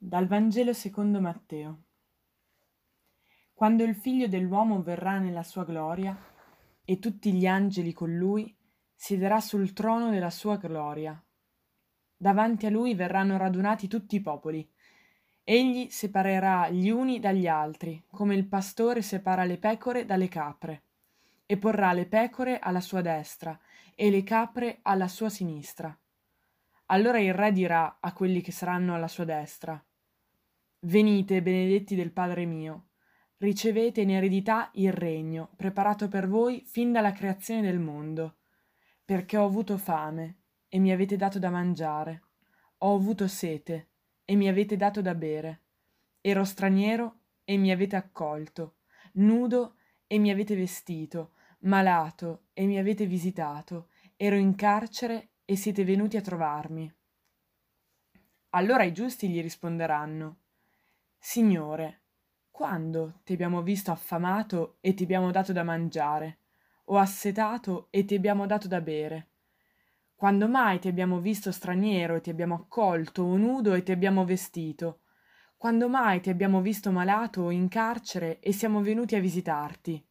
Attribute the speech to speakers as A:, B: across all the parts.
A: Dal Vangelo secondo Matteo. Quando il figlio dell'uomo verrà nella sua gloria e tutti gli angeli con lui, siederà sul trono della sua gloria. Davanti a lui verranno radunati tutti i popoli. Egli separerà gli uni dagli altri, come il pastore separa le pecore dalle capre, e porrà le pecore alla sua destra e le capre alla sua sinistra. Allora il re dirà a quelli che saranno alla sua destra, Venite, benedetti del Padre mio, ricevete in eredità il regno, preparato per voi fin dalla creazione del mondo, perché ho avuto fame e mi avete dato da mangiare, ho avuto sete e mi avete dato da bere, ero straniero e mi avete accolto, nudo e mi avete vestito, malato e mi avete visitato, ero in carcere e siete venuti a trovarmi. Allora i giusti gli risponderanno, Signore, quando ti abbiamo visto affamato e ti abbiamo dato da mangiare, o assetato e ti abbiamo dato da bere? Quando mai ti abbiamo visto straniero e ti abbiamo accolto, o nudo e ti abbiamo vestito? Quando mai ti abbiamo visto malato o in carcere e siamo venuti a visitarti?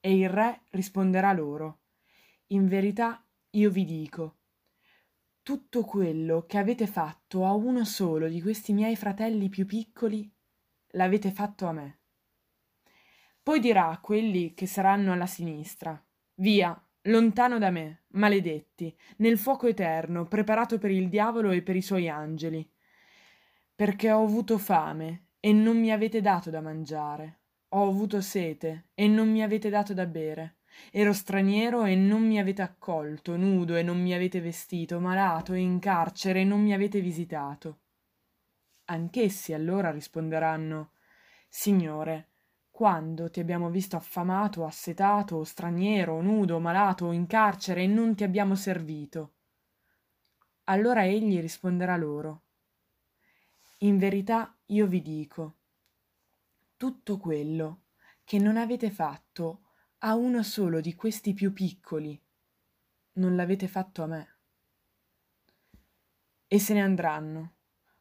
A: E il re risponderà loro, In verità io vi dico, tutto quello che avete fatto a uno solo di questi miei fratelli più piccoli, l'avete fatto a me. Poi dirà a quelli che saranno alla sinistra, Via, lontano da me, maledetti, nel fuoco eterno, preparato per il diavolo e per i suoi angeli, perché ho avuto fame e non mi avete dato da mangiare, ho avuto sete e non mi avete dato da bere Ero straniero e non mi avete accolto, nudo e non mi avete vestito, malato e in carcere e non mi avete visitato. Anch'essi allora risponderanno Signore, quando ti abbiamo visto affamato, assetato, straniero, nudo, malato o in carcere e non ti abbiamo servito? Allora egli risponderà loro In verità io vi dico, tutto quello che non avete fatto a uno solo di questi più piccoli. Non l'avete fatto a me. E se ne andranno,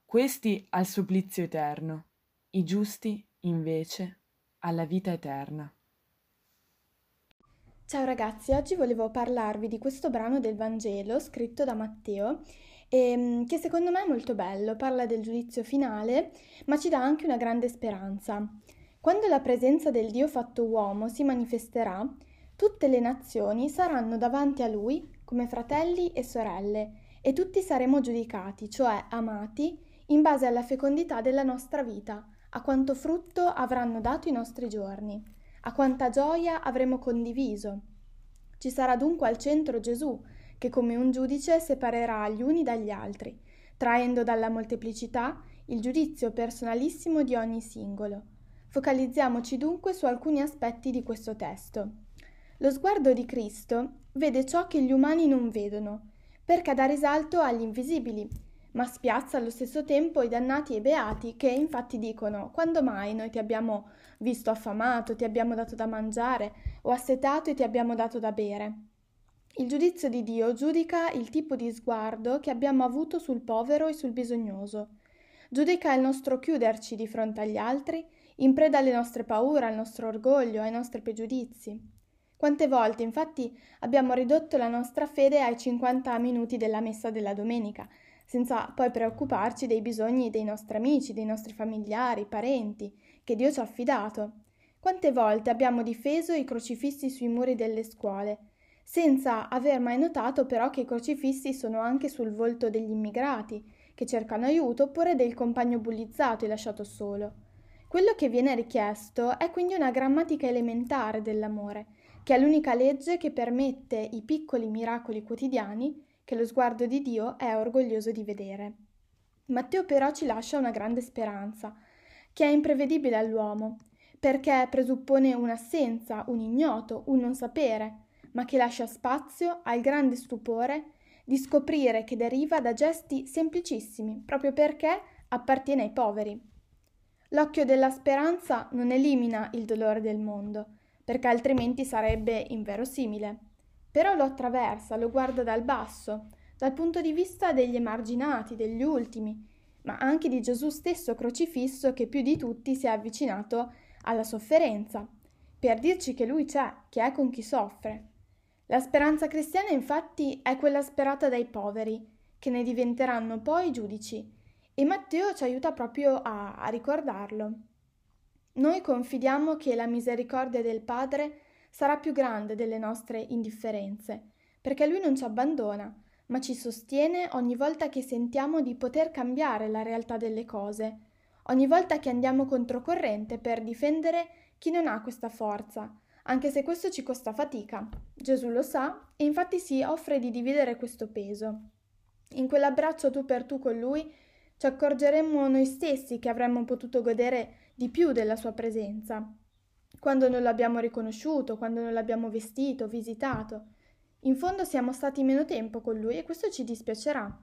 A: questi al supplizio eterno, i giusti, invece, alla vita eterna.
B: Ciao ragazzi, oggi volevo parlarvi di questo brano del Vangelo scritto da Matteo e, che secondo me è molto bello, parla del giudizio finale, ma ci dà anche una grande speranza. Quando la presenza del Dio fatto uomo si manifesterà, tutte le nazioni saranno davanti a lui come fratelli e sorelle, e tutti saremo giudicati, cioè amati, in base alla fecondità della nostra vita, a quanto frutto avranno dato i nostri giorni, a quanta gioia avremo condiviso. Ci sarà dunque al centro Gesù, che come un giudice separerà gli uni dagli altri, traendo dalla molteplicità il giudizio personalissimo di ogni singolo Focalizziamoci dunque su alcuni aspetti di questo testo. Lo sguardo di Cristo vede ciò che gli umani non vedono, perché dà risalto agli invisibili, ma spiazza allo stesso tempo i dannati e i beati che infatti dicono quando mai noi ti abbiamo visto affamato, ti abbiamo dato da mangiare o assetato e ti abbiamo dato da bere. Il giudizio di Dio giudica il tipo di sguardo che abbiamo avuto sul povero e sul bisognoso. Giudica il nostro chiuderci di fronte agli altri in preda alle nostre paure, al nostro orgoglio, ai nostri pregiudizi. Quante volte infatti abbiamo ridotto la nostra fede ai 50 minuti della messa della domenica, senza poi preoccuparci dei bisogni dei nostri amici, dei nostri familiari, parenti, che Dio ci ha affidato. Quante volte abbiamo difeso i crocifissi sui muri delle scuole, senza aver mai notato però che i crocifissi sono anche sul volto degli immigrati, che cercano aiuto, oppure del compagno bullizzato e lasciato solo. Quello che viene richiesto è quindi una grammatica elementare dell'amore, che è l'unica legge che permette i piccoli miracoli quotidiani che lo sguardo di Dio è orgoglioso di vedere. Matteo però ci lascia una grande speranza, che è imprevedibile all'uomo, perché presuppone un'assenza, un ignoto, un non sapere, ma che lascia spazio al grande stupore di scoprire che deriva da gesti semplicissimi, proprio perché appartiene ai poveri. L'occhio della speranza non elimina il dolore del mondo, perché altrimenti sarebbe inverosimile. Però lo attraversa, lo guarda dal basso, dal punto di vista degli emarginati, degli ultimi, ma anche di Gesù stesso crocifisso che più di tutti si è avvicinato alla sofferenza, per dirci che lui c'è, che è con chi soffre. La speranza cristiana infatti è quella sperata dai poveri, che ne diventeranno poi giudici, e Matteo ci aiuta proprio a, a ricordarlo. Noi confidiamo che la misericordia del Padre sarà più grande delle nostre indifferenze, perché Lui non ci abbandona, ma ci sostiene ogni volta che sentiamo di poter cambiare la realtà delle cose, ogni volta che andiamo controcorrente per difendere chi non ha questa forza, anche se questo ci costa fatica. Gesù lo sa e infatti si offre di dividere questo peso. In quell'abbraccio tu per tu con Lui ci accorgeremmo noi stessi che avremmo potuto godere di più della Sua presenza, quando non l'abbiamo riconosciuto, quando non l'abbiamo vestito, visitato. In fondo siamo stati meno tempo con lui e questo ci dispiacerà.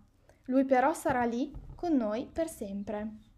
B: Lui però sarà lì con noi per sempre.